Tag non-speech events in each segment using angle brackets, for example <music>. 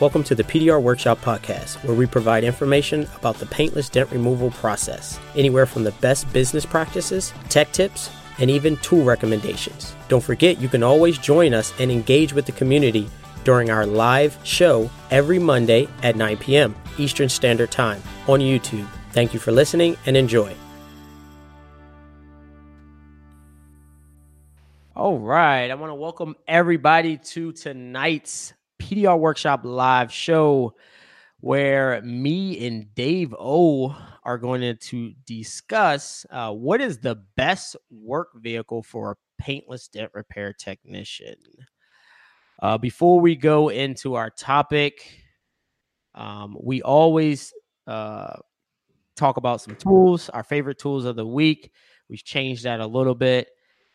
Welcome to the PDR Workshop Podcast, where we provide information about the paintless dent removal process, anywhere from the best business practices, tech tips, and even tool recommendations. Don't forget, you can always join us and engage with the community during our live show every Monday at 9 p.m. Eastern Standard Time on YouTube. Thank you for listening and enjoy. All right, I want to welcome everybody to tonight's PDR Workshop live show where me and Dave O are going to discuss uh, what is the best work vehicle for a paintless dent repair technician. Uh, before we go into our topic, um, we always uh, talk about some tools, our favorite tools of the week. We've changed that a little bit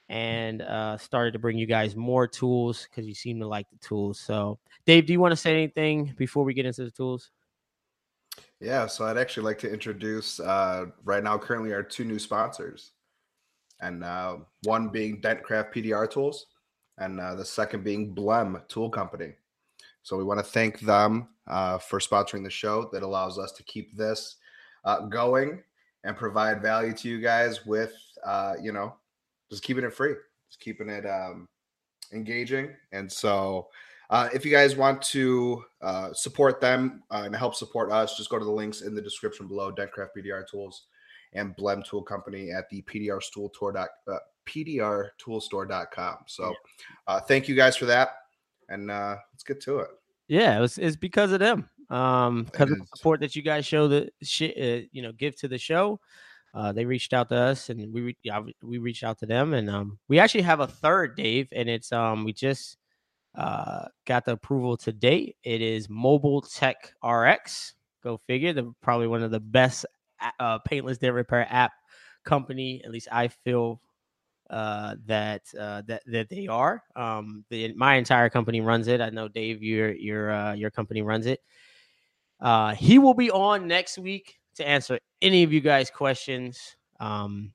and uh, started to bring you guys more tools because you seem to like the tools. So, Dave, do you want to say anything before we get into the tools? Yeah, so I'd actually like to introduce uh, right now, currently, our two new sponsors, and uh, one being Dentcraft PDR Tools, and uh, the second being Blem Tool Company. So we want to thank them uh, for sponsoring the show that allows us to keep this uh, going and provide value to you guys with, uh, you know, just keeping it free, just keeping it um, engaging. And so, uh, if you guys want to uh, support them uh, and help support us, just go to the links in the description below. Dentcraft PDR Tools and Blem Tool Company at the PDR Tool Tour. Dot, uh, PDRToolstore.com. So, uh, thank you guys for that, and uh, let's get to it. Yeah, it was, it's because of them. Um, because of the support that you guys show the shit, uh, you know, give to the show uh, they reached out to us and we re- we reached out to them and um, we actually have a third Dave and it's um we just uh, got the approval today. It is Mobile Tech RX. Go figure. The probably one of the best uh, paintless dent repair app company. At least I feel uh, that uh, that that they are. Um, the, my entire company runs it. I know Dave, your your uh, your company runs it. Uh, he will be on next week to answer any of you guys' questions. Um,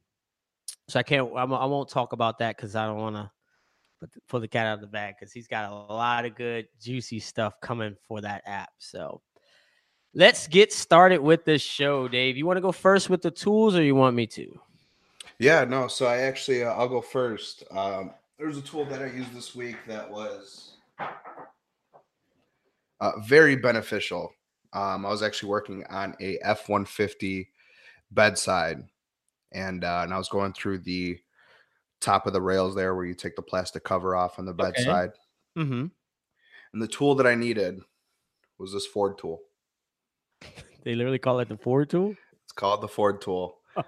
so I can't, I'm, I not talk about that because I don't want to pull the cat out of the bag because he's got a lot of good, juicy stuff coming for that app. So let's get started with this show, Dave. You want to go first with the tools or you want me to? Yeah, no. So I actually, uh, I'll go first. Um, there's a tool that I used this week that was uh, very beneficial. Um, I was actually working on a F 150 bedside, and uh, and I was going through the top of the rails there where you take the plastic cover off on the bedside. Okay. Mm-hmm. And the tool that I needed was this Ford tool. They literally call it the Ford tool. It's called the Ford tool. <laughs> uh,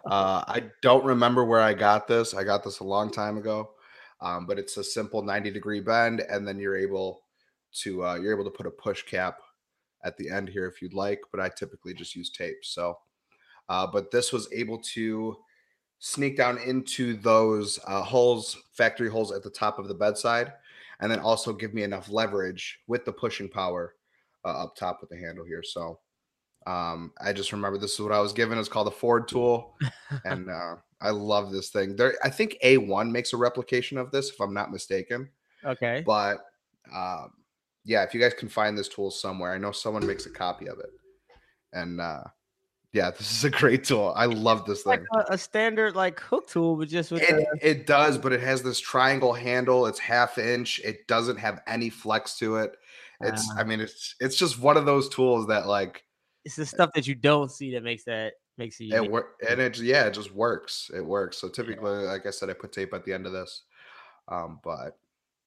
I don't remember where I got this. I got this a long time ago, um, but it's a simple 90 degree bend, and then you're able to uh, you're able to put a push cap at the end here if you'd like, but I typically just use tape. So, uh, but this was able to sneak down into those uh, holes, factory holes at the top of the bedside, and then also give me enough leverage with the pushing power uh, up top with the handle here. So, um, I just remember this is what I was given. It's called the Ford tool, and <laughs> uh, I love this thing. There, I think A1 makes a replication of this, if I'm not mistaken. Okay, but um, yeah, if you guys can find this tool somewhere, I know someone makes a copy of it. And uh yeah, this is a great tool. I love this thing. Like a, a, standard like hook tool, but just with it, the... it does, but it has this triangle handle. It's half inch. It doesn't have any flex to it. It's uh, I mean, it's it's just one of those tools that like it's the stuff that you don't see that makes that makes it. It work and it yeah, it just works. It works. So typically, yeah. like I said, I put tape at the end of this. Um, but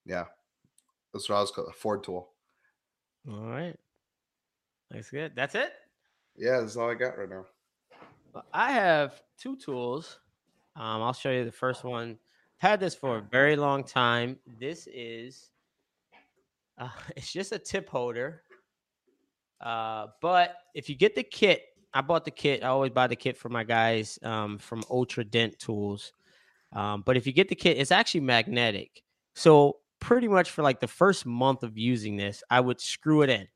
yeah, that's what I was called a Ford tool. All right. That's good. That's it? Yeah, that's all I got right now. I have two tools. Um, I'll show you the first one. I've had this for a very long time. This is uh, <laughs> it's just a tip holder. Uh, but if you get the kit, I bought the kit. I always buy the kit for my guys um, from Ultra Dent Tools. Um, but if you get the kit, it's actually magnetic. So pretty much for like the first month of using this, I would screw it in,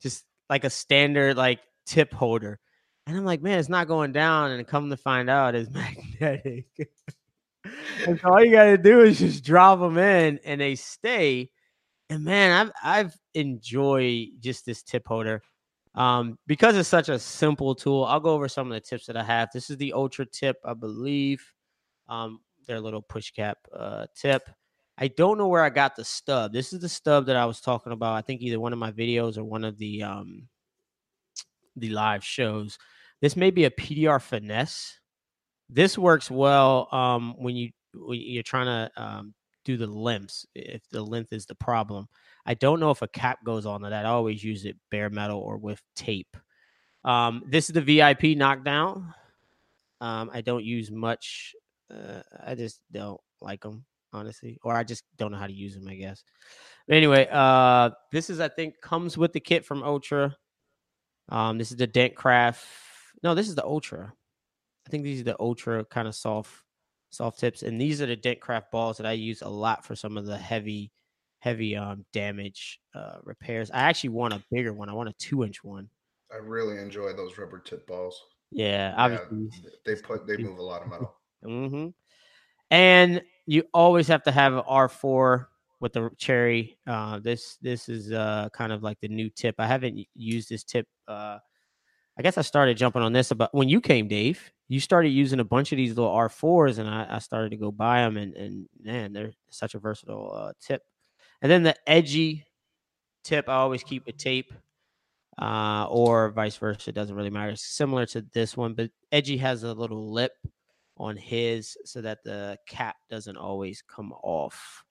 just like a standard like tip holder. And I'm like, man, it's not going down. And come to find out, it's <laughs> magnetic. and so all you got to do is just drop them in and they stay. And man, I've I've enjoyed just this tip holder. Um, because it's such a simple tool, I'll go over some of the tips that I have. This is the Ultra tip, I believe. Um, their little push cap uh, tip. I don't know where I got the stub. This is the stub that I was talking about. I think either one of my videos or one of the um, the live shows. This may be a PDR finesse. This works well um, when you when you're trying to um, do the lengths if the length is the problem. I don't know if a cap goes on to that. I always use it bare metal or with tape. Um, this is the VIP knockdown. Um, I don't use much. Uh, I just don't like them honestly, or I just don't know how to use them. I guess. But anyway, uh, this is I think comes with the kit from Ultra. Um, this is the Dent Craft. No, this is the Ultra. I think these are the Ultra kind of soft, soft tips, and these are the Dent Craft balls that I use a lot for some of the heavy, heavy um damage uh repairs. I actually want a bigger one. I want a two inch one. I really enjoy those rubber tip balls. Yeah, obviously yeah, they put they move a lot of metal. mm-hmm. And you always have to have an R4 with the cherry. Uh, this this is uh, kind of like the new tip. I haven't used this tip. Uh, I guess I started jumping on this about when you came, Dave. You started using a bunch of these little R4s, and I, I started to go buy them. And, and man, they're such a versatile uh, tip. And then the edgy tip, I always keep a tape, uh, or vice versa. It doesn't really matter. It's similar to this one, but edgy has a little lip on his so that the cap doesn't always come off.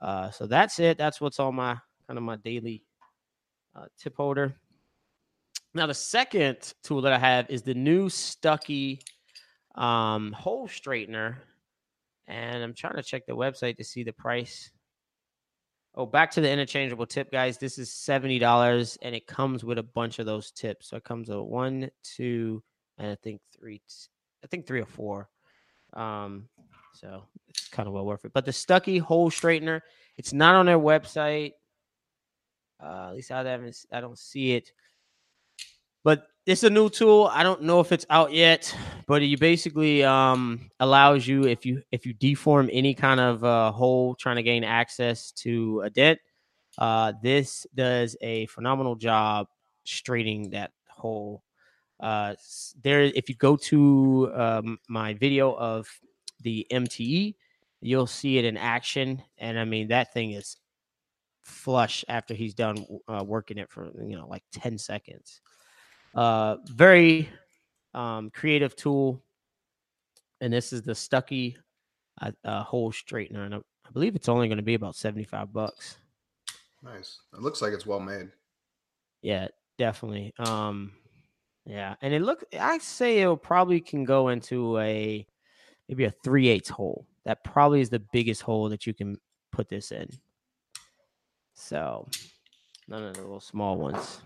Uh, so that's it. That's what's on my kind of my daily uh, tip holder. Now the second tool that I have is the new Stucky um, hole straightener, and I'm trying to check the website to see the price. Oh, back to the interchangeable tip, guys. This is seventy dollars, and it comes with a bunch of those tips. So it comes with one, two, and I think three. I think three or four. Um, so it's kind of well worth it. But the Stucky hole straightener, it's not on their website. Uh, at least I haven't, I don't see it. But it's a new tool. I don't know if it's out yet, but it basically um, allows you if you if you deform any kind of uh, hole trying to gain access to a dent. Uh, this does a phenomenal job straightening that hole uh, there, if you go to um, my video of the MTE, you'll see it in action. And I mean, that thing is flush after he's done uh, working it for, you know, like 10 seconds. Uh, very um, creative tool. And this is the Stucky uh, uh, hole straightener. And I, I believe it's only going to be about 75 bucks. Nice. It looks like it's well made. Yeah, definitely. Um, yeah, and it look I say it will probably can go into a maybe a three eighths hole. That probably is the biggest hole that you can put this in. So none of the little small ones.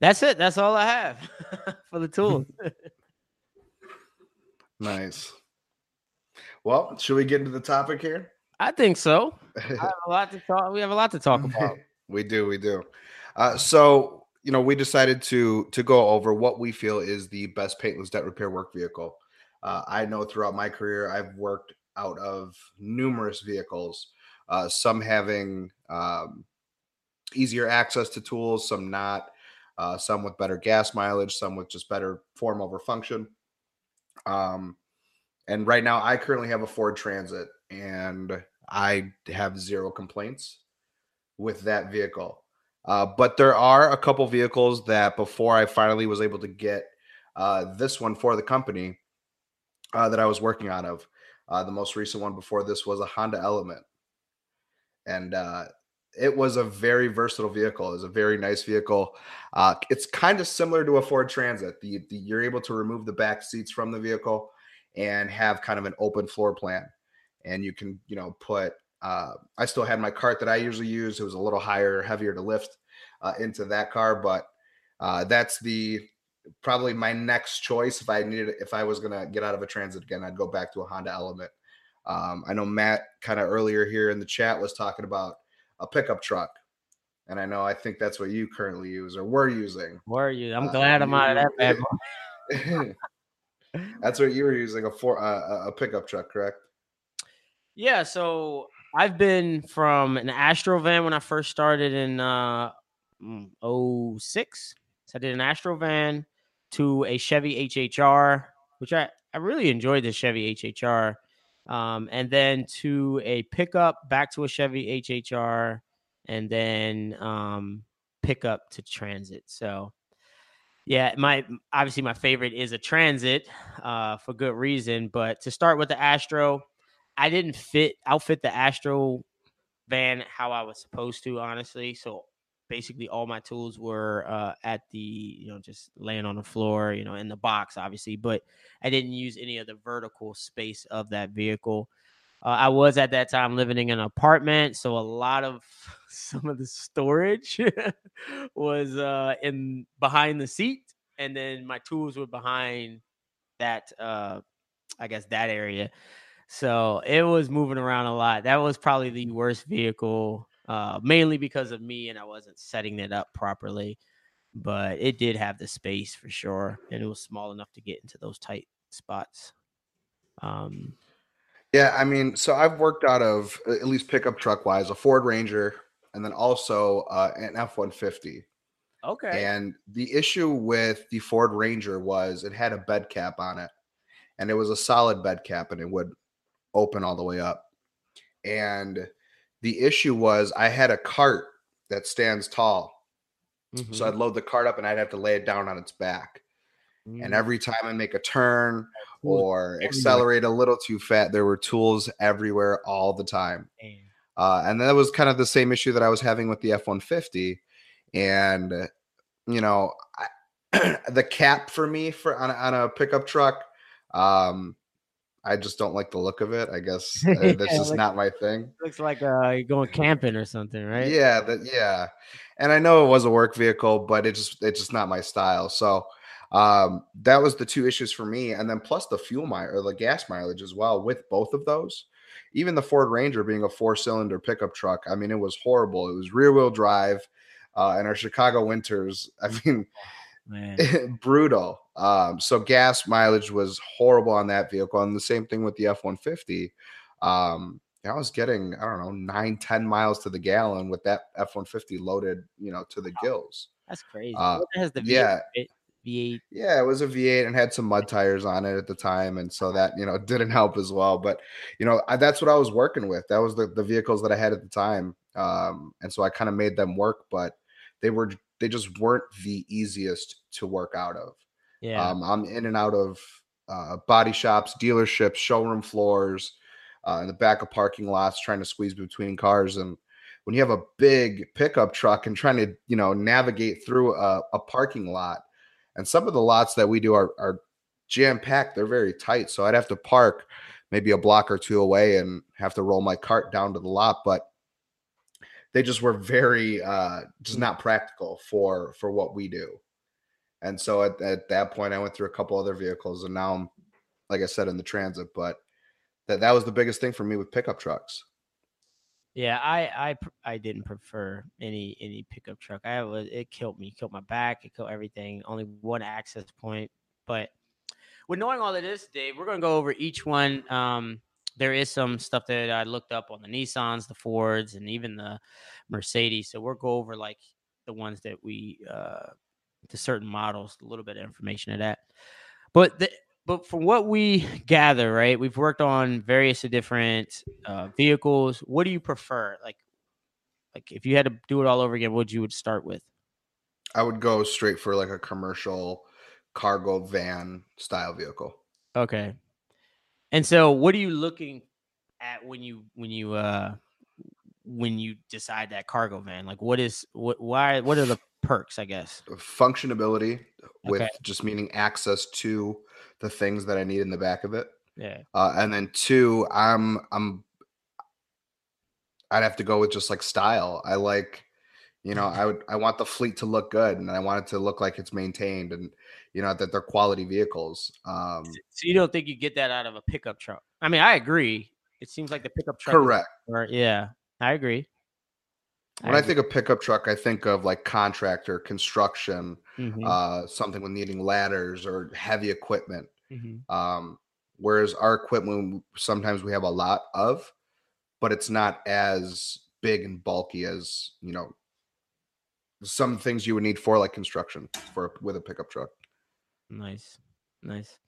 That's it. That's all I have <laughs> for the tool. <laughs> nice. Well, should we get into the topic here? I think so. <laughs> I have a lot to talk. We have a lot to talk about. we do. We do. Uh, so you know, we decided to to go over what we feel is the best paintless dent repair work vehicle. Uh, I know throughout my career, I've worked out of numerous vehicles, uh, some having um, easier access to tools, some not, uh, some with better gas mileage, some with just better form over function. Um, and right now, I currently have a Ford Transit, and I have zero complaints with that vehicle. Uh, but there are a couple vehicles that before I finally was able to get uh, this one for the company uh, that I was working on of. Uh, the most recent one before this was a Honda Element. And uh, it was a very versatile vehicle. It's a very nice vehicle. Uh, it's kind of similar to a Ford Transit. The, the, you're able to remove the back seats from the vehicle and have kind of an open floor plan. And you can, you know, put uh, I still had my cart that I usually use. It was a little higher, heavier to lift uh, into that car, but uh, that's the probably my next choice if I needed if I was gonna get out of a transit again, I'd go back to a Honda Element. Um, I know Matt kind of earlier here in the chat was talking about a pickup truck, and I know I think that's what you currently use or were using. Were you? I'm uh, glad I'm out of that bad boy. <laughs> that's what you were using a for uh, a pickup truck, correct? Yeah. So I've been from an Astro van when I first started in uh, mm, 06. So I did an Astro van to a Chevy HHR, which I, I really enjoyed the Chevy HHR. Um, and then to a pickup, back to a Chevy HHR, and then um, pickup to Transit. So, yeah, my obviously my favorite is a Transit uh, for good reason. But to start with the Astro, I didn't fit outfit the Astro van how I was supposed to, honestly. So basically all my tools were uh, at the you know just laying on the floor you know in the box obviously but i didn't use any of the vertical space of that vehicle. Uh, i was at that time living in an apartment so a lot of <laughs> some of the storage <laughs> was uh, in behind the seat and then my tools were behind that uh, i guess that area. So it was moving around a lot. That was probably the worst vehicle uh, mainly because of me and I wasn't setting it up properly. But it did have the space for sure, and it was small enough to get into those tight spots. Um, yeah, I mean, so I've worked out of at least pickup truck wise a Ford Ranger, and then also uh, an F one fifty. Okay. And the issue with the Ford Ranger was it had a bed cap on it, and it was a solid bed cap, and it would open all the way up. And the issue was I had a cart that stands tall. Mm-hmm. So I'd load the cart up and I'd have to lay it down on its back. Mm-hmm. And mm. every time I make a turn or accelerate a little too fat, there were tools everywhere all the time. Uh, and that was kind of the same issue that I was having with the F 150. And, you know, I, <clears throat> the cap for me for on, on a pickup truck, um, I just don't like the look of it. I guess <laughs> uh, that's yeah, just like, not my thing. Looks like uh, you're going camping or something, right? Yeah, that yeah. And I know it was a work vehicle, but it just it's just not my style. So um, that was the two issues for me, and then plus the fuel mileage or the gas mileage as well with both of those. Even the Ford Ranger being a four cylinder pickup truck, I mean, it was horrible. It was rear wheel drive. Uh, in our Chicago winters, <laughs> I mean, <laughs> brutal. Um, so gas mileage was horrible on that vehicle, and the same thing with the F one fifty. Um, I was getting I don't know nine ten miles to the gallon with that F one fifty loaded, you know, to the gills. That's crazy. Uh, has the V8, yeah. V8. Yeah, it was a V8 and had some mud tires on it at the time, and so that you know <laughs> didn't help as well. But you know I, that's what I was working with. That was the the vehicles that I had at the time, um, and so I kind of made them work. But they were they just weren't the easiest to work out of. Yeah. Um, I'm in and out of uh, body shops, dealerships, showroom floors, uh, in the back of parking lots, trying to squeeze between cars. And when you have a big pickup truck and trying to, you know, navigate through a, a parking lot, and some of the lots that we do are, are jam packed, they're very tight. So I'd have to park maybe a block or two away and have to roll my cart down to the lot. But they just were very uh, just not practical for for what we do. And so at, at that point, I went through a couple other vehicles, and now I'm, like I said, in the transit. But that that was the biggest thing for me with pickup trucks. Yeah, I I I didn't prefer any any pickup truck. I was it killed me, killed my back, it killed everything. Only one access point, but with knowing all of this, Dave, we're gonna go over each one. Um, there is some stuff that I looked up on the Nissans, the Fords, and even the Mercedes. So we'll go over like the ones that we uh the certain models, a little bit of information of that. But the, but from what we gather, right, we've worked on various different uh, vehicles. What do you prefer? Like, like if you had to do it all over again, what you would start with? I would go straight for like a commercial cargo van style vehicle. Okay. And so what are you looking at when you when you uh when you decide that cargo van? Like what is what why what are the perks, I guess? Functionability with okay. just meaning access to the things that I need in the back of it. Yeah. Uh, and then two, I'm I'm I'd have to go with just like style. I like you know, I would I want the fleet to look good and I want it to look like it's maintained and you know that they're quality vehicles. Um so you don't think you get that out of a pickup truck? I mean, I agree. It seems like the pickup truck Correct. Or, yeah, I agree. When I, I think of pickup truck, I think of like contractor, construction, mm-hmm. uh, something with needing ladders or heavy equipment. Mm-hmm. Um, whereas our equipment, sometimes we have a lot of, but it's not as big and bulky as you know some things you would need for like construction for with a pickup truck. Nice, nice.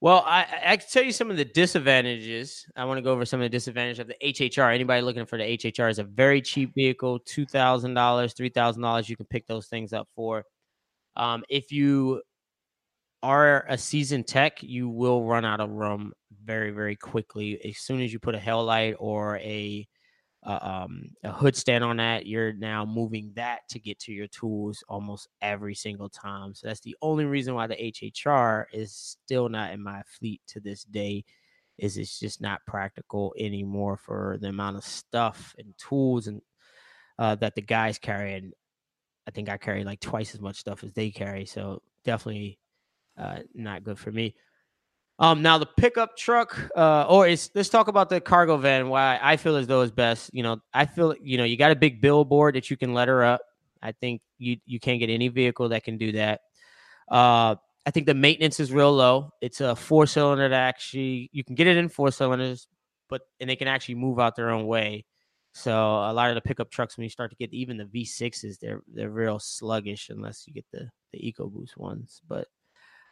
Well, I, I can tell you some of the disadvantages. I want to go over some of the disadvantages of the HHR. Anybody looking for the HHR is a very cheap vehicle, two thousand dollars, three thousand dollars. You can pick those things up for. Um, if you are a seasoned tech, you will run out of room very, very quickly. As soon as you put a hell light or a um, a hood stand on that, you're now moving that to get to your tools almost every single time. So that's the only reason why the HHR is still not in my fleet to this day. Is it's just not practical anymore for the amount of stuff and tools and uh, that the guys carry. And I think I carry like twice as much stuff as they carry. So definitely uh, not good for me. Um, now the pickup truck, uh, or it's let's talk about the cargo van. Why I feel as though is best. You know, I feel you know you got a big billboard that you can let her up. I think you you can't get any vehicle that can do that. Uh, I think the maintenance is real low. It's a four cylinder that actually you can get it in four cylinders, but and they can actually move out their own way. So a lot of the pickup trucks, when you start to get even the V6s, they're they're real sluggish unless you get the the EcoBoost ones. But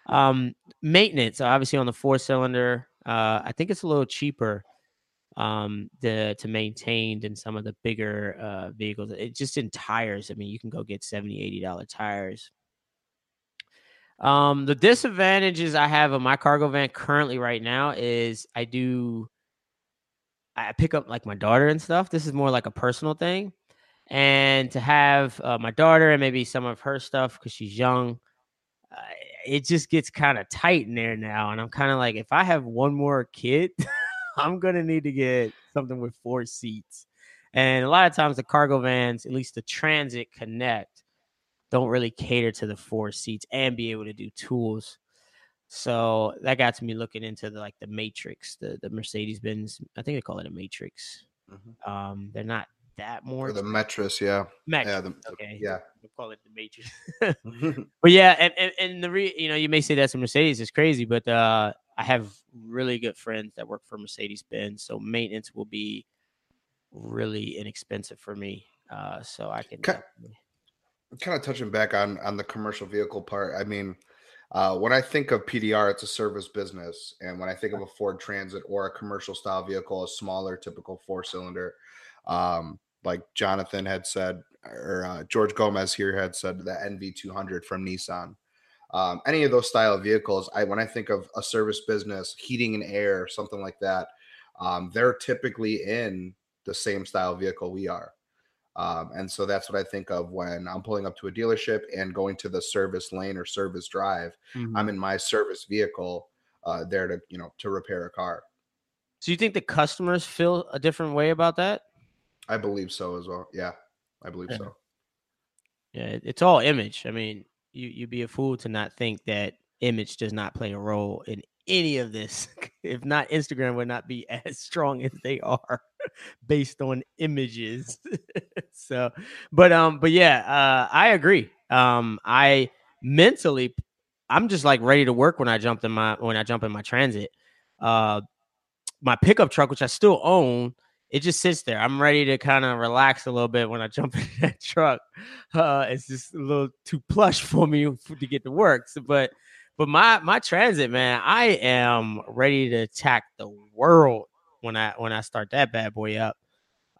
um, maintenance, obviously, on the four cylinder, uh, I think it's a little cheaper um, the, to maintain than some of the bigger uh, vehicles. It just in tires. I mean, you can go get 70 80 dollar tires. Um, the disadvantages I have of my cargo van currently right now is I do I pick up like my daughter and stuff. This is more like a personal thing, and to have uh, my daughter and maybe some of her stuff because she's young it just gets kind of tight in there now. And I'm kind of like, if I have one more kid, <laughs> I'm gonna need to get something with four seats. And a lot of times the cargo vans, at least the Transit Connect, don't really cater to the four seats and be able to do tools. So that got to me looking into the like the Matrix, the the Mercedes Benz. I think they call it a Matrix. Mm-hmm. Um, they're not that more. Or the Metris, yeah. Metris. Yeah, the, okay. Yeah. We'll call it the Matrix. <laughs> <laughs> but yeah, and, and, and the re, you know, you may say that's a Mercedes is crazy, but uh I have really good friends that work for Mercedes Benz, so maintenance will be really inexpensive for me. Uh so I can kind, kind of touching back on on the commercial vehicle part. I mean, uh, when I think of PDR, it's a service business. And when I think of a Ford Transit or a commercial style vehicle, a smaller, typical four cylinder, um, like Jonathan had said, or uh, George Gomez here had said, the NV200 from Nissan. Um, any of those style of vehicles, I when I think of a service business, heating and air, something like that, um, they're typically in the same style vehicle we are. Um, and so that's what I think of when I'm pulling up to a dealership and going to the service lane or service drive. Mm-hmm. I'm in my service vehicle uh, there to you know to repair a car. So you think the customers feel a different way about that? I believe so as well. Yeah, I believe yeah. so. Yeah, it's all image. I mean, you you'd be a fool to not think that image does not play a role in any of this. <laughs> if not, Instagram would not be <laughs> as strong as they are <laughs> based on images. so, but um, but yeah, uh, I agree. Um, I mentally, I'm just like ready to work when I jump in my when I jump in my transit. Uh, my pickup truck, which I still own, it just sits there. I'm ready to kind of relax a little bit when I <laughs> jump in that truck. Uh, it's just a little too plush <laughs> for me to get to work. So, but but my my transit, man, I am ready to attack the world when I when I start that bad boy up.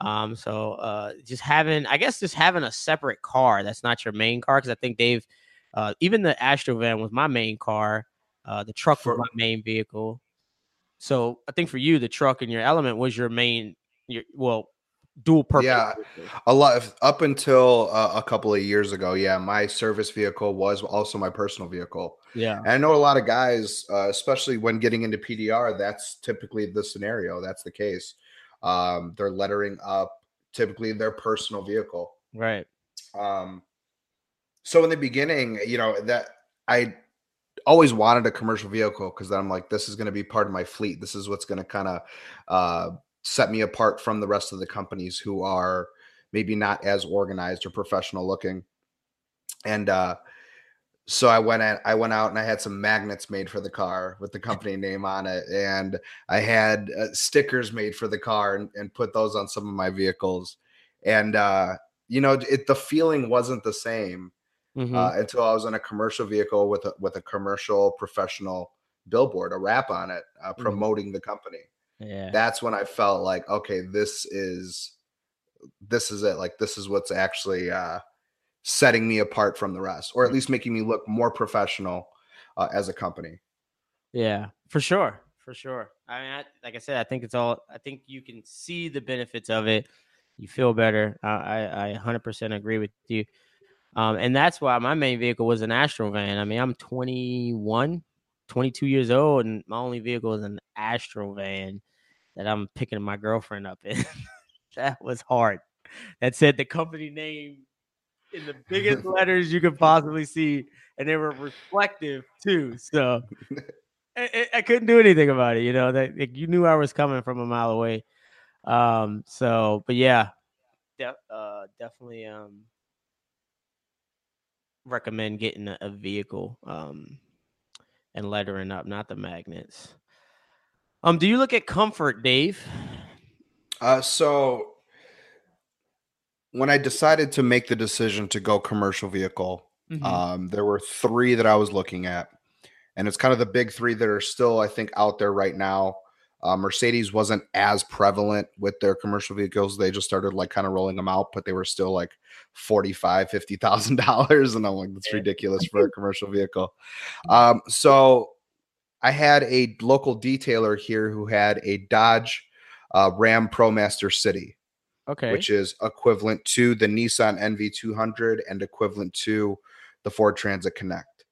Um, so uh, just having, I guess, just having a separate car that's not your main car, because I think they've uh, even the Astro van was my main car. Uh, the truck was my main vehicle. So I think for you, the truck and your element was your main well dual purpose. Yeah, a lot of, up until uh, a couple of years ago. Yeah, my service vehicle was also my personal vehicle. Yeah, and I know a lot of guys, uh, especially when getting into PDR, that's typically the scenario. That's the case. Um, they're lettering up typically their personal vehicle. Right. Um, so in the beginning, you know that I always wanted a commercial vehicle because then I'm like, this is going to be part of my fleet. This is what's going to kind of uh, set me apart from the rest of the companies who are maybe not as organized or professional looking. And uh, so I went at, I went out and I had some magnets made for the car with the company name on it, and I had uh, stickers made for the car and, and, put those on some of my vehicles. And uh, you know, it, the feeling wasn't the same mm-hmm. uh, until I was in a commercial vehicle with a, with a commercial professional billboard, a wrap on it, uh, mm-hmm. promoting mm-hmm. the company. Yeah, that's when I felt like, okay, this is this is it. Like this is what's actually uh, setting me apart from the rest, or at least making me look more professional uh, as a company. Yeah, for sure, for sure. I mean, I, like I said, I think it's all. I think you can see the benefits of it. You feel better. Uh, I, I 100% agree with you. Um, and that's why my main vehicle was an Astro van. I mean, I'm 21, 22 years old, and my only vehicle is an Astro van that I'm picking my girlfriend up in. <laughs> that was hard. That said the company name in the biggest <laughs> letters you could possibly see, and they were reflective too. So <laughs> I, I, couldn't do anything about it. You know that like, you knew I was coming from a mile away. Um. So, but yeah, de- uh, definitely um recommend getting a, a vehicle um and lettering up, not the magnets. Um, do you look at comfort, Dave? Uh, so when I decided to make the decision to go commercial vehicle, mm-hmm. um, there were three that I was looking at, and it's kind of the big three that are still, I think, out there right now. Uh, Mercedes wasn't as prevalent with their commercial vehicles. They just started like kind of rolling them out, but they were still like forty-five, fifty thousand dollars, and I'm like, that's ridiculous for a commercial vehicle. Um, so I had a local detailer here who had a Dodge uh, Ram ProMaster City, okay, which is equivalent to the Nissan NV200 and equivalent to the Ford Transit Connect.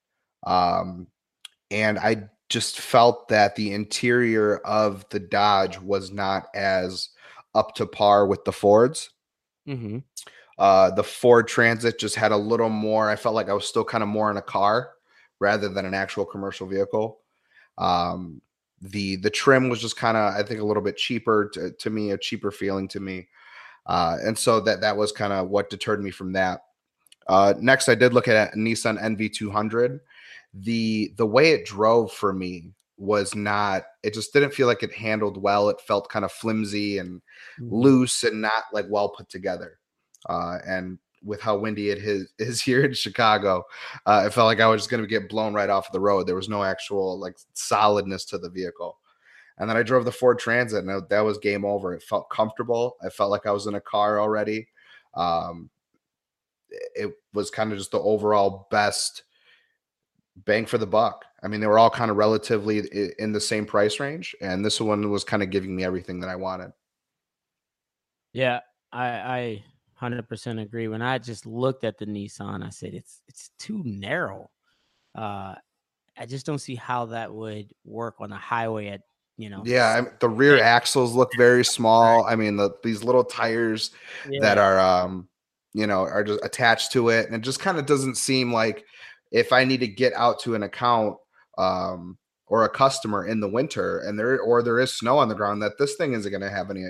Um, and I just felt that the interior of the Dodge was not as up to par with the Fords. Mm-hmm. Uh, the Ford Transit just had a little more. I felt like I was still kind of more in a car rather than an actual commercial vehicle. Um, the the trim was just kind of I think a little bit cheaper to, to, me, a cheaper feeling to me, uh, and so that that was kind of what deterred me from that. Uh, next, I did look at a Nissan NV200. The the way it drove for me was not. It just didn't feel like it handled well. It felt kind of flimsy and mm-hmm. loose and not like well put together. Uh, and with how windy it is, <laughs> is here in Chicago, uh, it felt like I was just going to get blown right off of the road. There was no actual like solidness to the vehicle. And then I drove the Ford Transit, and that was game over. It felt comfortable. I felt like I was in a car already. Um, it was kind of just the overall best bang for the buck. I mean, they were all kind of relatively in the same price range, and this one was kind of giving me everything that I wanted. Yeah, I, I hundred percent agree. When I just looked at the Nissan, I said it's it's too narrow. Uh, I just don't see how that would work on a highway at you know. Yeah, I the rear axles look very small. I mean, the these little tires yeah. that are um, you know, are just attached to it, and it just kind of doesn't seem like if I need to get out to an account um or a customer in the winter and there or there is snow on the ground that this thing isn't going to have any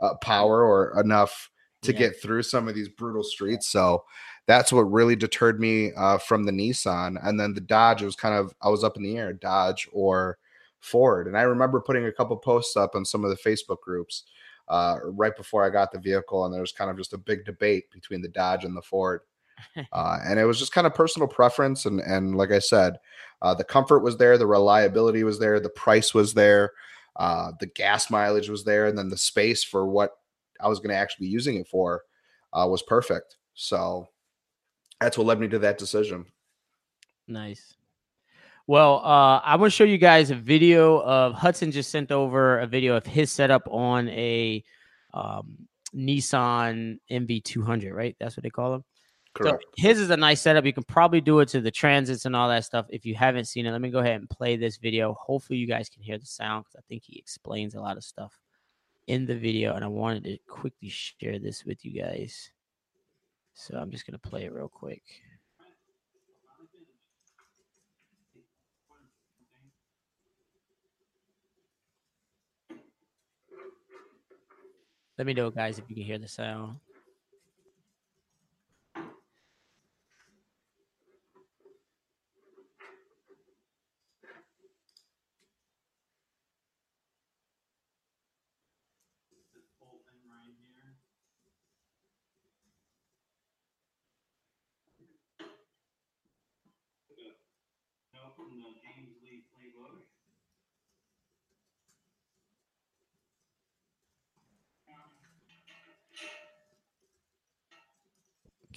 uh, power or enough to yeah. get through some of these brutal streets. So that's what really deterred me uh, from the Nissan. And then the Dodge, it was kind of, I was up in the air, Dodge or Ford. And I remember putting a couple posts up on some of the Facebook groups uh, right before I got the vehicle. And there was kind of just a big debate between the Dodge and the Ford. Uh, and it was just kind of personal preference. And, and like I said, uh, the comfort was there, the reliability was there, the price was there. Uh, the gas mileage was there, and then the space for what I was going to actually be using it for uh, was perfect. So that's what led me to that decision. Nice. Well, uh, I want to show you guys a video of Hudson just sent over a video of his setup on a um, Nissan NV200, right? That's what they call them. Correct. So his is a nice setup. You can probably do it to the transits and all that stuff. If you haven't seen it, let me go ahead and play this video. Hopefully, you guys can hear the sound because I think he explains a lot of stuff in the video, and I wanted to quickly share this with you guys. So I'm just going to play it real quick. Let me know, guys, if you can hear the sound.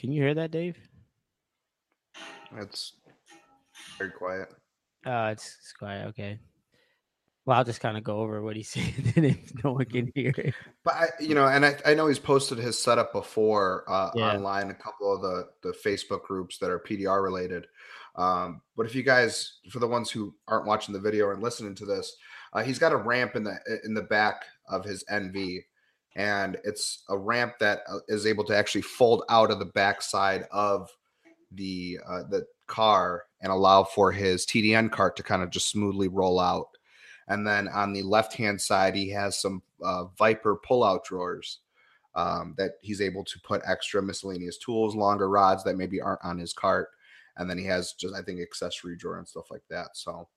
Can you hear that, Dave? It's very quiet. Uh, it's, it's quiet. Okay. Well, I'll just kind of go over what he <laughs> said, and if no one can hear it. But I, you know, and I, I know he's posted his setup before uh, yeah. online, a couple of the the Facebook groups that are PDR related. Um, but if you guys, for the ones who aren't watching the video and listening to this, uh, he's got a ramp in the in the back of his NV, and it's a ramp that uh, able to actually fold out of the backside of the uh, the car and allow for his TDN cart to kind of just smoothly roll out. And then on the left hand side, he has some uh, Viper pull-out drawers um, that he's able to put extra miscellaneous tools, longer rods that maybe aren't on his cart. And then he has just, I think, accessory drawer and stuff like that. So,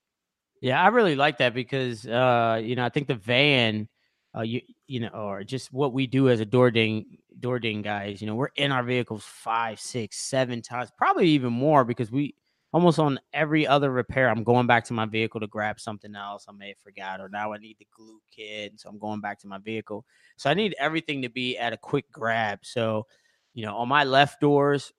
yeah, I really like that because, uh, you know, I think the van uh, you you know, or just what we do as a door ding door ding guys. You know, we're in our vehicles five, six, seven times, probably even more because we almost on every other repair. I'm going back to my vehicle to grab something else I may have forgot, or now I need the glue kit, so I'm going back to my vehicle. So I need everything to be at a quick grab. So, you know, on my left doors,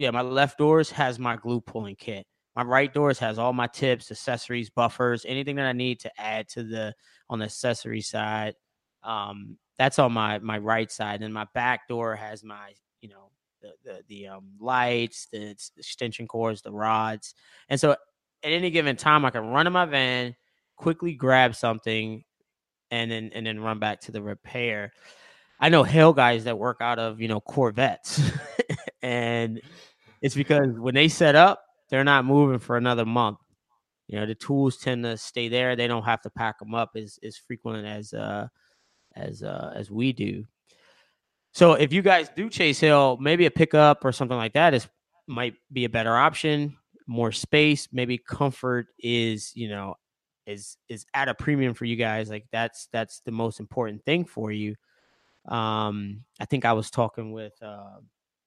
yeah, my left doors has my glue pulling kit. My right doors has all my tips, accessories, buffers, anything that I need to add to the on the accessory side. Um, that's on my my right side, and my back door has my you know the the, the um, lights, the, the extension cords, the rods, and so at any given time, I can run in my van, quickly grab something, and then and then run back to the repair. I know hail guys that work out of you know Corvettes, <laughs> and it's because when they set up, they're not moving for another month. You know, the tools tend to stay there; they don't have to pack them up as as frequent as uh as uh, as we do. So if you guys do chase hail, maybe a pickup or something like that is might be a better option. More space, maybe comfort is you know is is at a premium for you guys. Like that's that's the most important thing for you. Um, I think I was talking with uh,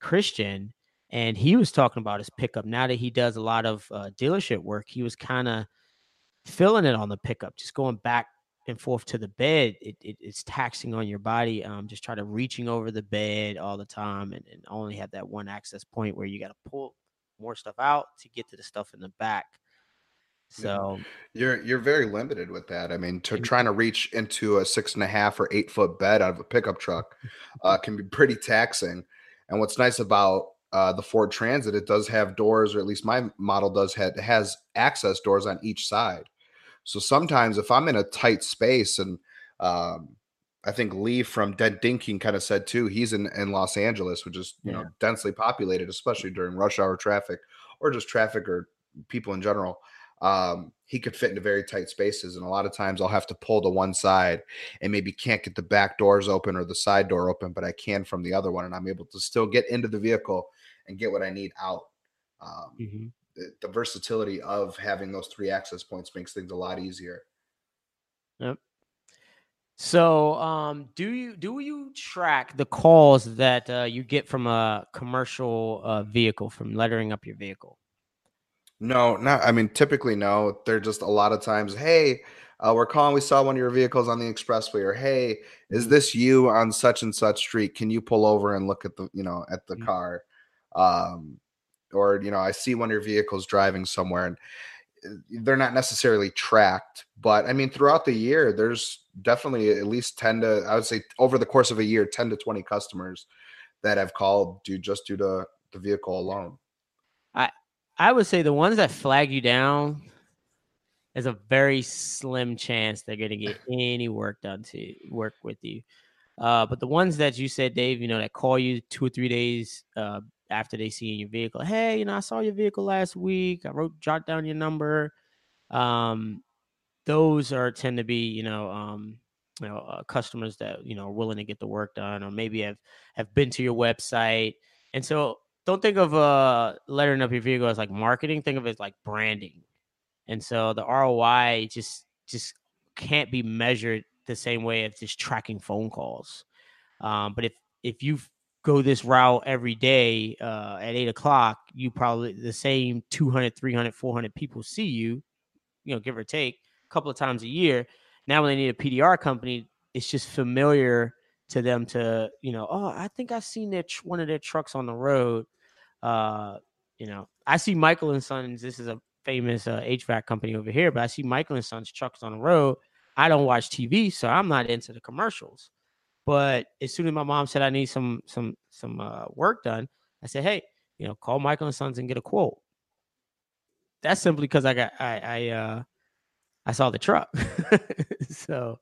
Christian, and he was talking about his pickup. Now that he does a lot of uh, dealership work, he was kind of filling it on the pickup, just going back and forth to the bed, it, it, it's taxing on your body. Um, just try to reaching over the bed all the time and, and only have that one access point where you got to pull more stuff out to get to the stuff in the back. So you're you're very limited with that. I mean, to trying to reach into a six and a half or eight foot bed out of a pickup truck uh, can be pretty taxing. And what's nice about uh, the Ford Transit, it does have doors, or at least my model does have has access doors on each side. So sometimes if I'm in a tight space and um, I think Lee from Dead Dinking kind of said too, he's in, in Los Angeles, which is, you yeah. know, densely populated, especially during rush hour traffic or just traffic or people in general. Um, he could fit into very tight spaces. And a lot of times I'll have to pull to one side and maybe can't get the back doors open or the side door open, but I can from the other one. And I'm able to still get into the vehicle and get what I need out. Um, mm-hmm the versatility of having those three access points makes things a lot easier. Yep. So, um, do you do you track the calls that uh, you get from a commercial uh, vehicle from lettering up your vehicle? No, not. I mean, typically no. They're just a lot of times. Hey, uh, we're calling. We saw one of your vehicles on the expressway, or hey, is mm-hmm. this you on such and such street? Can you pull over and look at the you know at the mm-hmm. car? Um, or you know i see one of your vehicles driving somewhere and uh, they're not necessarily tracked but i mean throughout the year there's definitely at least 10 to i would say over the course of a year 10 to 20 customers that have called due just due to the vehicle alone i i would say the ones that flag you down there's a very slim chance they're going to get any work done to work with you uh, but the ones that you said, Dave, you know, that call you two or three days uh, after they see your vehicle, hey, you know, I saw your vehicle last week. I wrote, jot down your number. Um, those are tend to be, you know, um, you know, uh, customers that you know are willing to get the work done, or maybe have have been to your website. And so, don't think of uh lettering up your vehicle as like marketing. Think of it as like branding. And so the ROI just just can't be measured the same way as just tracking phone calls. Um, but if if you go this route every day uh, at eight o'clock, you probably the same 200, 300, 400 people see you, you know, give or take a couple of times a year. Now, when they need a PDR company, it's just familiar to them to, you know, oh, I think I've seen their tr- one of their trucks on the road. Uh, you know, I see Michael and Sons. This is a famous uh, HVAC company over here, but I see Michael and Sons trucks on the road. I don't watch TV, so I'm not into the commercials. But as soon as my mom said I need some some some uh, work done, I said, hey, you know, call Michael and Sons and get a quote. That's simply because I got I I uh I saw the truck. <laughs> so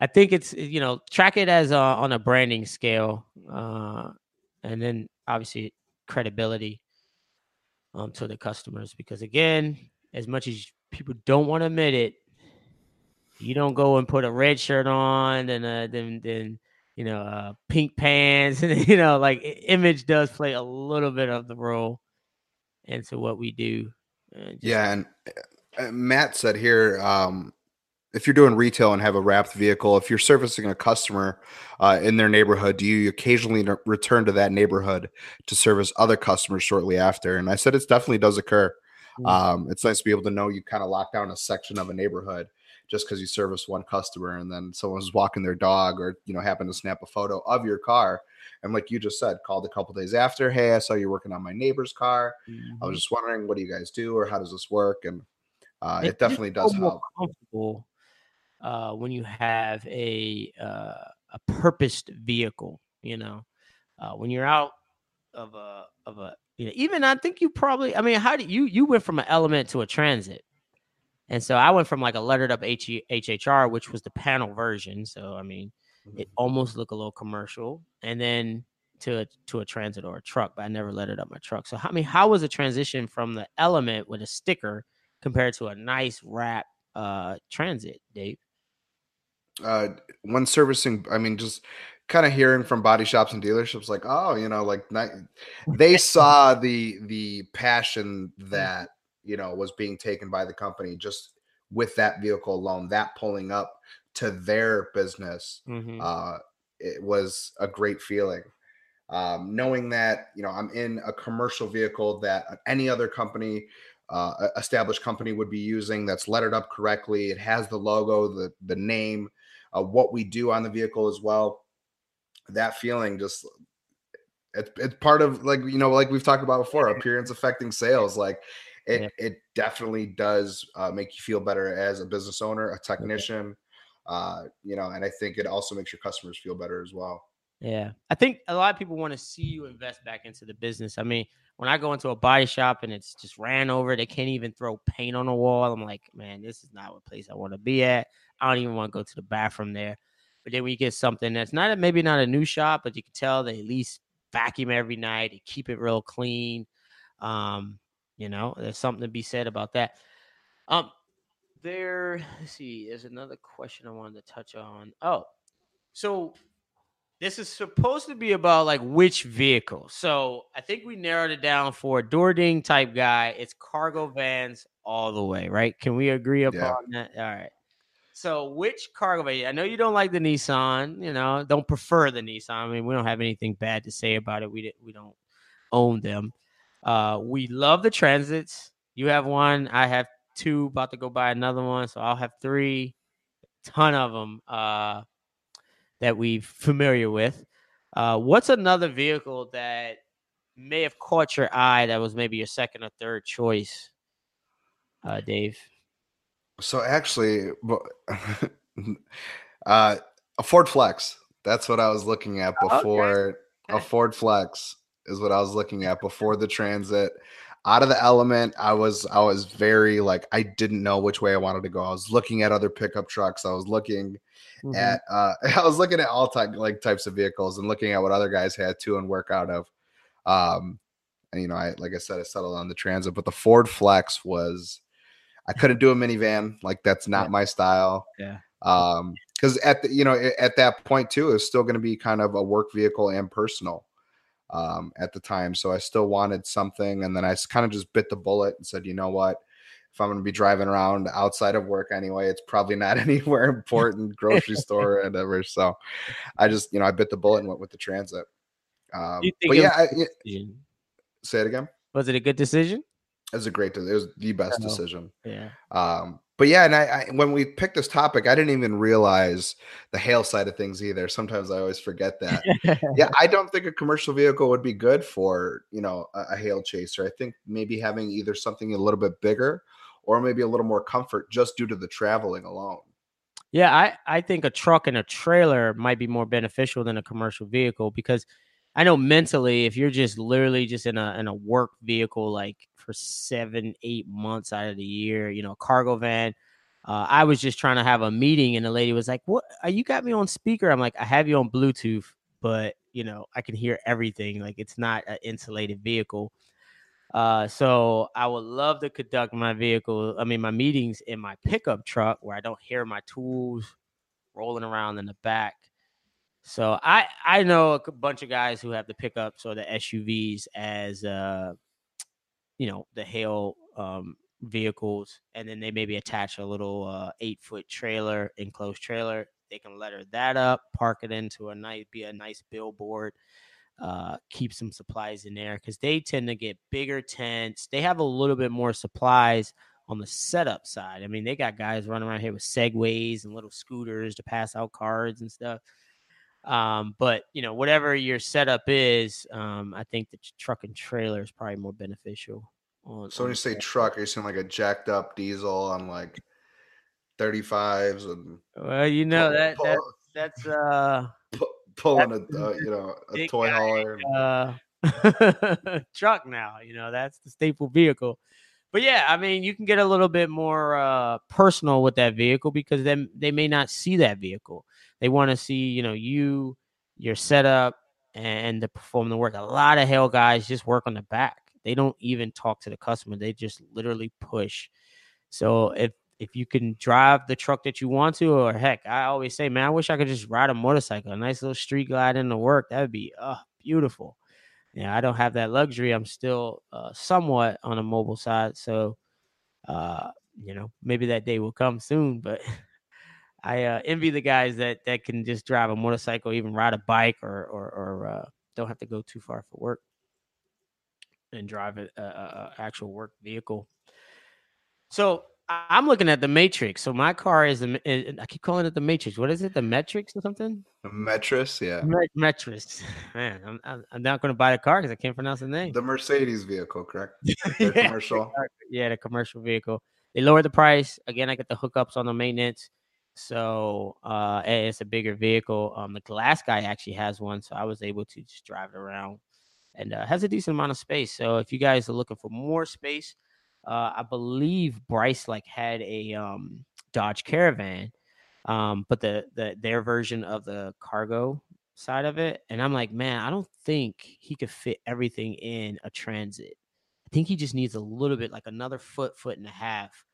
I think it's you know track it as uh, on a branding scale, uh, and then obviously credibility um, to the customers. Because again, as much as people don't want to admit it, you don't go and put a red shirt on and uh, then then you know uh, pink pants <laughs> and you know like image does play a little bit of the role into what we do. Uh, yeah, and uh, Matt said here, um, if you're doing retail and have a wrapped vehicle, if you're servicing a customer uh, in their neighborhood, do you occasionally return to that neighborhood to service other customers shortly after? And I said it definitely does occur. Mm-hmm. Um, it's nice to be able to know you kind of lock down a section of a neighborhood just because you service one customer and then someone's walking their dog or you know happen to snap a photo of your car and like you just said called a couple days after hey i saw you working on my neighbor's car mm-hmm. i was mm-hmm. just wondering what do you guys do or how does this work and uh, it, it definitely does help comfortable uh, when you have a uh, a purposed vehicle you know uh, when you're out of a of a you know even i think you probably i mean how do you you went from an element to a transit and so I went from like a lettered up H- HHR, which was the panel version. So I mean, mm-hmm. it almost looked a little commercial, and then to a, to a transit or a truck, but I never lettered up my truck. So I mean, how was the transition from the element with a sticker compared to a nice wrap uh, transit, Dave? Uh, when servicing, I mean, just kind of hearing from body shops and dealerships, like, oh, you know, like they <laughs> saw the the passion mm. that you know was being taken by the company just with that vehicle alone that pulling up to their business mm-hmm. uh, it was a great feeling um, knowing that you know i'm in a commercial vehicle that any other company uh, established company would be using that's lettered up correctly it has the logo the the name uh, what we do on the vehicle as well that feeling just it's, it's part of like you know like we've talked about before appearance affecting sales like it yeah. it definitely does uh, make you feel better as a business owner, a technician. Uh, you know, and I think it also makes your customers feel better as well. Yeah, I think a lot of people want to see you invest back into the business. I mean, when I go into a body shop and it's just ran over, they can't even throw paint on the wall. I'm like, man, this is not a place I want to be at. I don't even want to go to the bathroom there. But then we get something that's not a, maybe not a new shop, but you can tell they at least vacuum every night, and keep it real clean. Um, you know, there's something to be said about that. Um, there. Let's see. There's another question I wanted to touch on. Oh, so this is supposed to be about like which vehicle. So I think we narrowed it down for a door ding type guy. It's cargo vans all the way, right? Can we agree upon yeah. that? All right. So which cargo van? I know you don't like the Nissan. You know, don't prefer the Nissan. I mean, we don't have anything bad to say about it. We we don't own them. Uh, we love the transits. You have one. I have two. About to go buy another one, so I'll have three. Ton of them uh, that we're familiar with. Uh, what's another vehicle that may have caught your eye that was maybe your second or third choice, uh, Dave? So actually, <laughs> uh, a Ford Flex. That's what I was looking at before. Okay. A Ford Flex is what I was looking at <laughs> before the transit. Out of the element, I was I was very like I didn't know which way I wanted to go. I was looking at other pickup trucks. I was looking mm-hmm. at uh <laughs> I was looking at all type like types of vehicles and looking at what other guys had to and work out of. Um and you know, I like I said, I settled on the transit, but the Ford Flex was I couldn't do a minivan. Like that's not yeah. my style. Yeah. Um, because at the you know at that point too, it's still going to be kind of a work vehicle and personal. um, at the time. So I still wanted something. And then I kind of just bit the bullet and said, you know what? If I'm going to be driving around outside of work anyway, it's probably not <laughs> anywhere important, grocery <laughs> store or whatever. So I just, you know, I bit the bullet and went with the transit. Um, but yeah, I, yeah, say it again. Was it a good decision? It was a great. It was the best decision. Yeah. Um, but yeah, and I, I, when we picked this topic, I didn't even realize the hail side of things either. Sometimes I always forget that. yeah, <laughs> I don't think a commercial vehicle would be good for you know a, a hail chaser. I think maybe having either something a little bit bigger or maybe a little more comfort just due to the traveling alone. Yeah, I I think a truck and a trailer might be more beneficial than a commercial vehicle because I know mentally if you're just literally just in a in a work vehicle like for seven, eight months out of the year, you know, cargo van. Uh, I was just trying to have a meeting, and the lady was like, "What? Are you got me on speaker?" I'm like, "I have you on Bluetooth, but you know, I can hear everything. Like, it's not an insulated vehicle." Uh, so I would love to conduct my vehicle. I mean, my meetings in my pickup truck where I don't hear my tools rolling around in the back. So I I know a bunch of guys who have the pickups or the SUVs as uh you know the hail um, vehicles, and then they maybe attach a little uh, eight foot trailer, enclosed trailer. They can letter that up, park it into a nice, be a nice billboard, uh, keep some supplies in there because they tend to get bigger tents. They have a little bit more supplies on the setup side. I mean, they got guys running around here with segways and little scooters to pass out cards and stuff. Um, but you know, whatever your setup is, um, I think the truck and trailer is probably more beneficial. On, so when you say truck, are you saying like a jacked up diesel on like 35s and well, you know that, pull, that that's uh <laughs> pulling that's a uh, you know a toy hauler uh, <laughs> truck now. You know that's the staple vehicle. But yeah, I mean, you can get a little bit more uh, personal with that vehicle because then they may not see that vehicle. They want to see, you know, you, your setup, and to perform the work. A lot of hail guys just work on the back. They don't even talk to the customer. They just literally push. So if if you can drive the truck that you want to, or heck, I always say, man, I wish I could just ride a motorcycle, a nice little street glide into work. That would be uh beautiful. Yeah, I don't have that luxury. I'm still uh, somewhat on a mobile side, so uh, you know maybe that day will come soon. But <laughs> I uh, envy the guys that that can just drive a motorcycle, even ride a bike, or or, or uh, don't have to go too far for work and drive a, a, a actual work vehicle. So I'm looking at the Matrix. So my car is, I keep calling it the Matrix. What is it? The metrics or something? The Metris, yeah. Metris. <laughs> Man, I'm, I'm not going to buy the car because I can't pronounce the name. The Mercedes vehicle, correct? <laughs> The yeah, commercial. Yeah, the commercial vehicle. They lowered the price. Again, I get the hookups on the maintenance. So uh, it's a bigger vehicle. Um, the glass guy actually has one, so I was able to just drive it around, and uh, has a decent amount of space. So if you guys are looking for more space, uh, I believe Bryce like had a um, Dodge Caravan, um, but the the their version of the cargo side of it, and I'm like, man, I don't think he could fit everything in a Transit. I think he just needs a little bit, like another foot, foot and a half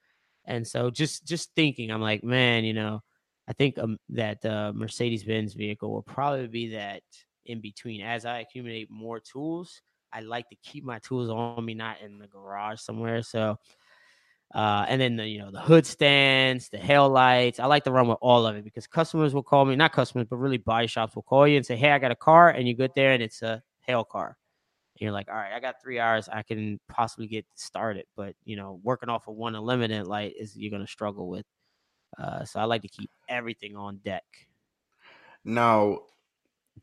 and so just just thinking, I'm like, man, you know, I think um, that uh, Mercedes Benz vehicle will probably be that in between. As I accumulate more tools, I like to keep my tools on me, not in the garage somewhere. So, uh, and then the you know the hood stands, the hail lights. I like to run with all of it because customers will call me, not customers, but really body shops will call you and say, "Hey, I got a car," and you get there and it's a hail car And you're like, all right, I got three hours, I can possibly get started. But you know, working off of one unlimited light is you're gonna struggle with. Uh, so I like to keep everything on deck. Now,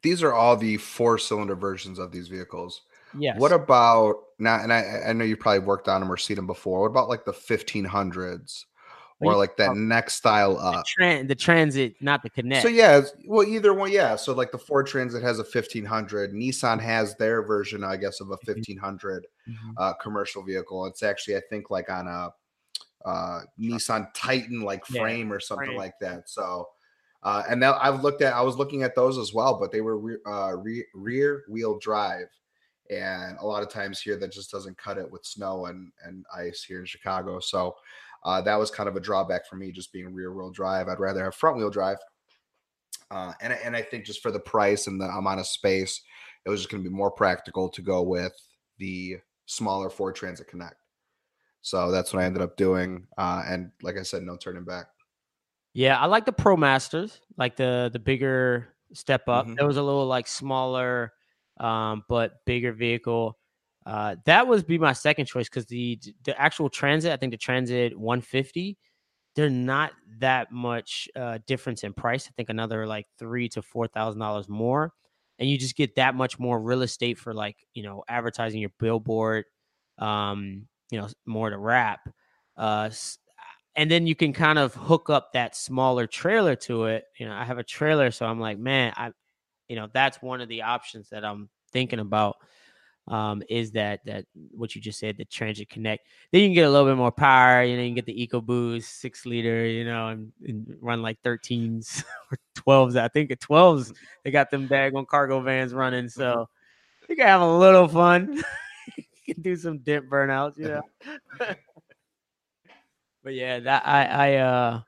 these are all the four cylinder versions of these vehicles. Yes. What about now? And I, I know you probably worked on them or seen them before. What about like the 1500s? or like that next style up. The, the, transit, not the connect. So yeah, well either one, yeah. So like the Ford Transit has a 1500, Nissan has their version, I guess, of a 1500 mm-hmm. mm-hmm. uh, commercial vehicle. It's actually, I think, like on a uh, Nissan Titan like frame yeah, or something frame. like that. So. Uh, and now I've looked at, I was looking at those as well, but they were re- uh, re- rear wheel drive, and a lot of times here that just doesn't cut it with snow and and ice here in Chicago. So uh, that was kind of a drawback for me, just being rear wheel drive. I'd rather have front wheel drive. Uh, and and I think just for the price and the amount of space, it was just going to be more practical to go with the smaller Ford Transit Connect. So that's what I ended up doing. Uh, and like I said, no turning back. Yeah, I like the Pro Masters, like the the bigger step up. Mm-hmm. There was a little like smaller, um, but bigger vehicle. Uh, that would be my second choice because the the actual Transit, I think the Transit 150, they're not that much uh, difference in price. I think another like three to four thousand dollars more, and you just get that much more real estate for like you know advertising your billboard, um, you know more to wrap. Uh, and then you can kind of hook up that smaller trailer to it. You know, I have a trailer, so I'm like, man, I, you know, that's one of the options that I'm thinking about. Um, is that that what you just said, the Transit Connect? Then you can get a little bit more power. You know, you can get the EcoBoost six liter, you know, and, and run like 13s <laughs> or 12s. I think at 12s they got them bag on cargo vans running, so you can have a little fun. <laughs> you can do some dip burnouts, you <laughs> know. But yeah, that I I uh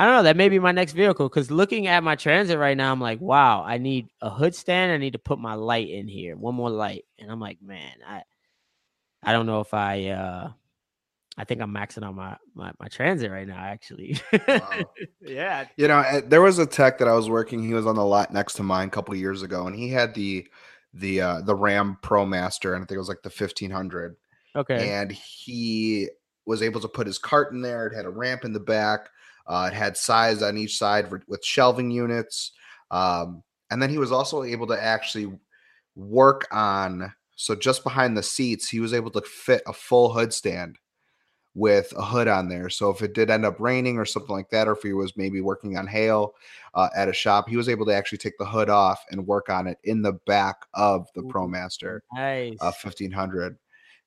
I don't know. That may be my next vehicle because looking at my transit right now, I'm like, wow, I need a hood stand. I need to put my light in here, one more light, and I'm like, man, I I don't know if I uh I think I'm maxing on my my, my transit right now. Actually, wow. <laughs> yeah. You know, eh, there was a tech that I was working. He was on the lot next to mine a couple years ago, and he had the the uh the Ram Pro Master, and I think it was like the 1500. Okay. And he was able to put his cart in there. It had a ramp in the back. Uh, it had size on each side for, with shelving units. Um, and then he was also able to actually work on. So just behind the seats, he was able to fit a full hood stand with a hood on there. So if it did end up raining or something like that, or if he was maybe working on hail uh, at a shop, he was able to actually take the hood off and work on it in the back of the ProMaster nice. uh, 1500. Nice.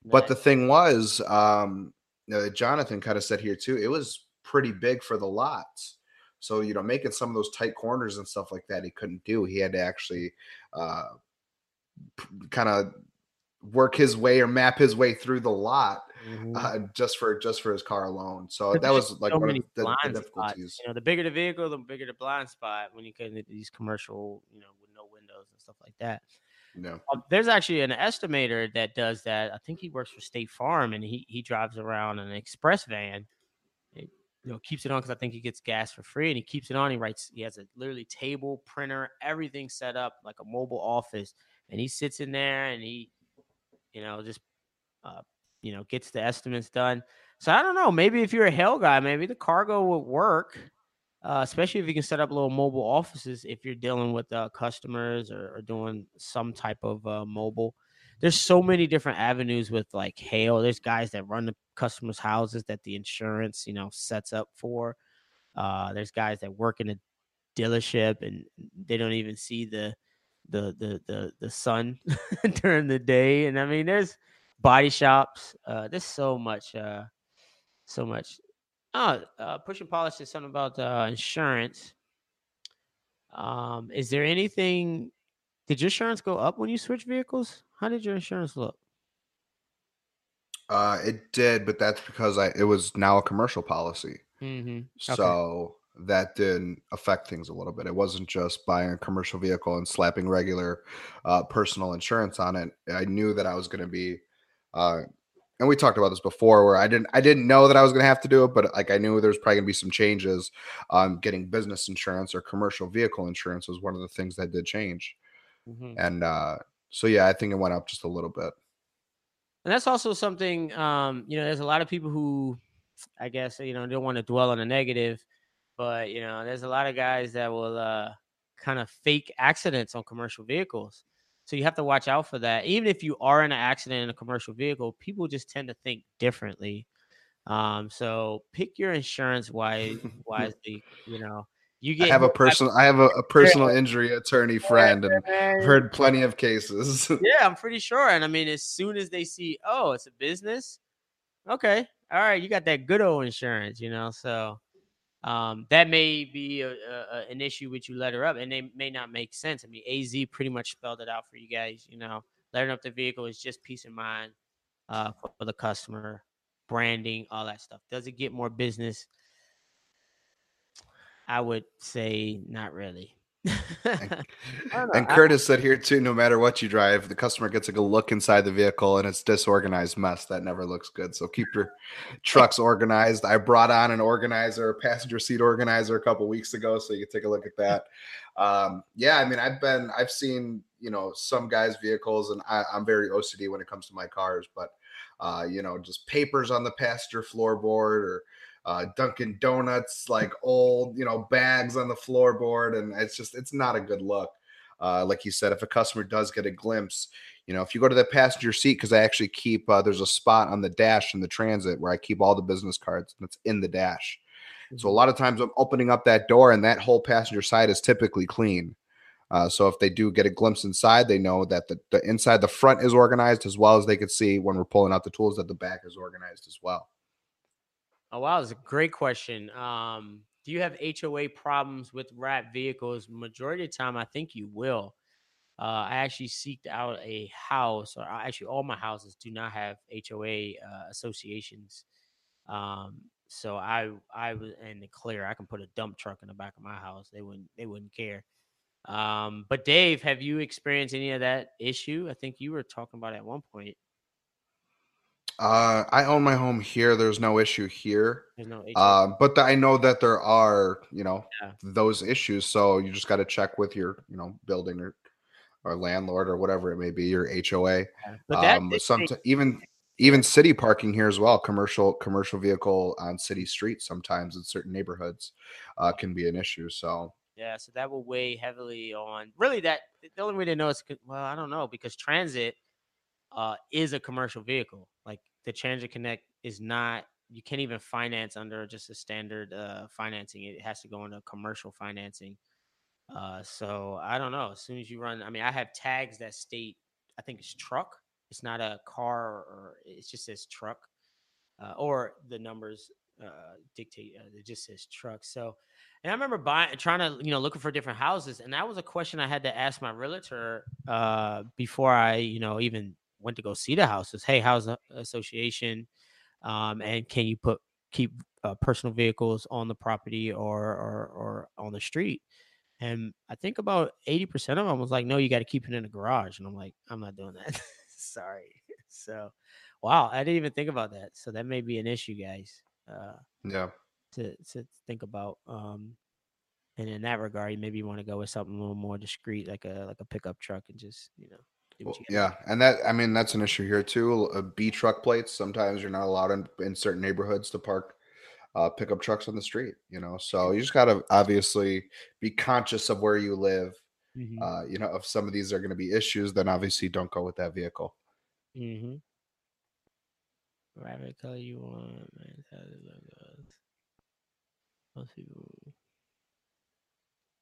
But the thing was, um, uh, Jonathan kind of said here too, it was pretty big for the lots. So, you know, making some of those tight corners and stuff like that, he couldn't do. He had to actually uh, kind of work his way or map his way through the lot mm-hmm. uh, just for just for his car alone. So that was like so one of the, the difficulties. Spots. You know, the bigger the vehicle, the bigger the blind spot when you get into these commercial, you know, with no windows and stuff like that. No. Um, there's actually an estimator that does that. I think he works for State Farm and he he drives around an express van. You know, keeps it on because I think he gets gas for free, and he keeps it on. He writes. He has a literally table, printer, everything set up like a mobile office, and he sits in there and he, you know, just, uh, you know, gets the estimates done. So I don't know. Maybe if you're a hail guy, maybe the cargo would work uh, especially if you can set up little mobile offices if you're dealing with uh, customers or, or, doing some type of uh, mobile. There's so many different avenues with like hail. There's guys that run the customers' houses that the insurance, you know, sets up for. Uh, there's guys that work in a dealership and they don't even see the the the the, the sun <laughs> during the day. And I mean, there's body shops. Uh, there's so much, uh, so much Oh, uh, Push and Polish is something about uh, insurance. Um, is there anything? Did your insurance go up when you switched vehicles? How did your insurance look? Uh, it did, but that's because I it was now a commercial policy. Mm-hmm. So okay. that didn't affect things a little bit. It wasn't just buying a commercial vehicle and slapping regular uh, personal insurance on it. I knew that I was going to be uh, and we talked about this before where I didn't I didn't know that I was going to have to do it, but like I knew there was probably going to be some changes. Um, getting business insurance or commercial vehicle insurance was one of the things that did change, mm-hmm. and uh, so yeah, I think it went up just a little bit. And that's also something um, you know. There's a lot of people who, I guess, you know, don't want to dwell on the negative, but you know, there's a lot of guys that will uh, kind of fake accidents on commercial vehicles so you have to watch out for that. Even if you are in an accident in a commercial vehicle, people just tend to think differently. Um, so pick your insurance wise <laughs> wisely. You know, you get. I have a personal. I have a, a personal injury attorney friend, and I've heard plenty of cases. <laughs> yeah, I'm pretty sure. And I mean, as soon as they see, oh, it's a business. Okay, all right, you got that good old insurance. You know, so um, that may be a, a, an issue with you letter up, and they may not make sense. I mean, AZ pretty much spelled it out for you guys. You know, letting up the vehicle is just peace of mind uh, for, for the customer, branding, all that stuff. Does it get more business? I would say not really. and, <laughs> and Curtis said here too, no matter what you drive, the customer gets a good look inside the vehicle and it's disorganized mess. That never looks good. So keep your trucks organized. I brought on an organizer, a passenger seat organizer a couple weeks ago, so you can take a look at that. Um, yeah, I mean, I've been, I've seen, you know, some guys' vehicles, and I, I'm very OCD when it comes to my cars, but uh, you know, just papers on the passenger floorboard or uh, Dunkin' Donuts, like old, you know, bags on the floorboard, and it's just it's not a good look. Uh, like you said, if a customer does get a glimpse, you know, if you go to the passenger seat, because I actually keep uh, there's a spot on the dash in the transit where I keep all the business cards, and it's in the dash. So a mm-hmm. lot of times I'm opening up that door, and that whole passenger side is typically clean. Uh, so if they do get a glimpse inside, they know that the, the inside, the front is organized as well as they could see when we're pulling out the tools that the back is organized as well. Oh wow, that's a great question. Um, do you have HOA problems with wrap vehicles? Majority of the time, I think you will. Uh, I actually seeked out a house, or actually all my houses do not have HOA uh, associations. Um, so I I was in the clear. I can put a dump truck in the back of my house. They wouldn't they wouldn't care. Um, but Dave, have you experienced any of that issue? I think you were talking about at one point. Uh, I own my home here. There's no issue here. There's no issue. Uh, but the, I know that there are, you know, yeah. those issues. So you just got to check with your, you know, building or, or landlord or whatever it may be, your HOA. Yeah. But that, um, some even even city parking here as well. Commercial commercial vehicle on city streets sometimes in certain neighborhoods uh, can be an issue. So yeah, so that will weigh heavily on really that. The only way to know is well, I don't know because transit uh, is a commercial vehicle. The Transit Connect is not. You can't even finance under just a standard uh, financing. It has to go into commercial financing. Uh, so I don't know. As soon as you run, I mean, I have tags that state. I think it's truck. It's not a car, or it just says truck, uh, or the numbers uh, dictate. Uh, it just says truck. So, and I remember buying, trying to, you know, looking for different houses, and that was a question I had to ask my realtor uh, before I, you know, even went to go see the houses. Hey, how's the association? Um, and can you put keep uh, personal vehicles on the property or, or or on the street? And I think about eighty percent of them was like, no, you got to keep it in the garage. And I'm like, I'm not doing that. <laughs> Sorry. So, wow, I didn't even think about that. So that may be an issue, guys. Uh, yeah. To to think about. Um, and in that regard, maybe you want to go with something a little more discreet, like a like a pickup truck, and just you know well, yeah, and that I mean that's an issue here too. Uh, B truck plates. Sometimes you're not allowed in, in certain neighborhoods to park uh, pickup trucks on the street. You know, so you just got to obviously be conscious of where you live. Mm-hmm. Uh, you know, if some of these are going to be issues, then obviously don't go with that vehicle. Mm-hmm. Whatever color you want, man. Most people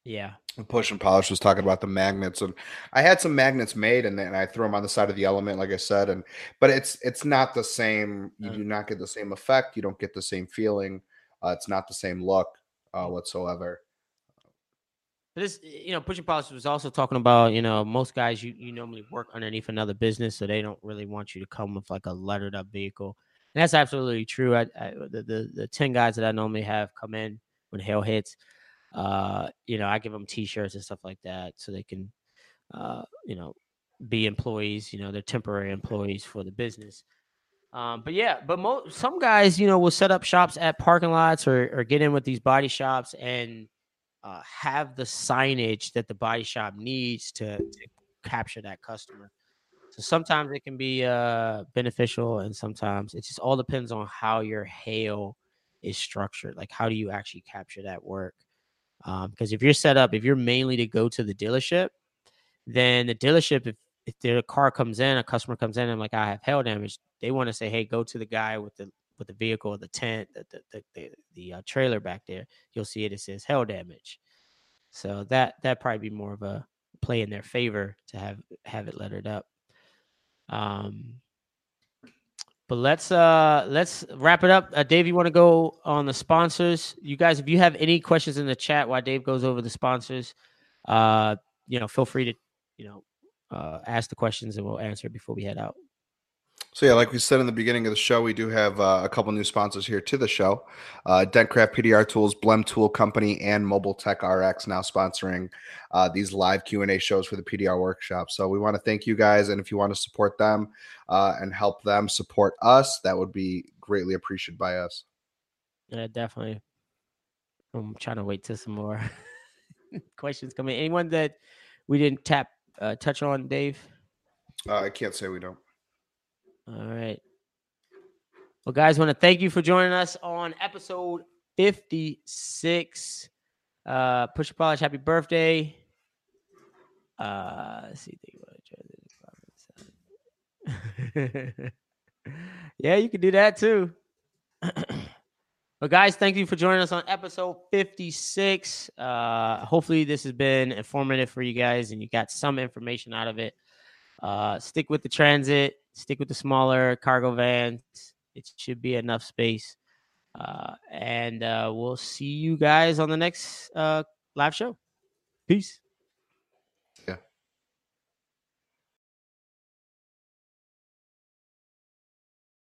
yeah. Push and polish was talking about the magnets, and I had some magnets made, and then I threw them on the side of the element, like I said, and but it's it's not the same. You do not get the same effect. You don't get the same feeling. Uh, it's not the same look uh, whatsoever. But this, you know, push and polish was also talking about, you know, most guys you you normally work underneath another business, so they don't really want you to come with like a lettered up vehicle, and that's absolutely true. I, I the, the the ten guys that I normally have come in when hail hits uh, you know, I give them T-shirts and stuff like that so they can, uh, you know, be employees. You know, they're temporary employees for the business. Um, but yeah, but mo- some guys, you know, will set up shops at parking lots or, or get in with these body shops and uh, have the signage that the body shop needs to, to capture that customer. So sometimes it can be uh, beneficial, and sometimes it just all depends on how your hail is structured. Like, how do you actually capture that work? Because um, if you're set up, if you're mainly to go to the dealership, then the dealership, if if their car comes in, a customer comes in, and I'm like, I have hail damage, they want to say, hey, go to the guy with the with the vehicle, the tent, the the the, the, the uh, trailer back there. You'll see it. It says hail damage. So that that probably be more of a play in their favor to have have it lettered up. Um, but let's uh let's wrap it up. Uh, Dave, you want to go on the sponsors? You guys, if you have any questions in the chat while Dave goes over the sponsors, uh, you know, feel free to you know uh, ask the questions and we'll answer before we head out. So yeah, like we said in the beginning of the show, we do have uh, a couple new sponsors here to the show. Uh, Dentcraft PDR Tools, Blem Tool Company, and Mobile Tech RX now sponsoring uh, these live Q and A shows for the PDR workshop. So we want to thank you guys, and if you want to support them uh, and help them support us, that would be greatly appreciated by us. Yeah, definitely. I'm trying to wait till some more <laughs> questions come in. Anyone that we didn't tap uh, touch on, Dave? Uh, I can't say we don't. All right. Well, guys, want to thank you for joining us on episode 56. Uh, Push polish, happy birthday. Uh, let's see. <laughs> yeah, you can do that too. <clears throat> but guys, thank you for joining us on episode 56. Uh, hopefully, this has been informative for you guys and you got some information out of it. Uh, stick with the transit, stick with the smaller cargo vans. It should be enough space. Uh, and uh, we'll see you guys on the next uh, live show. Peace.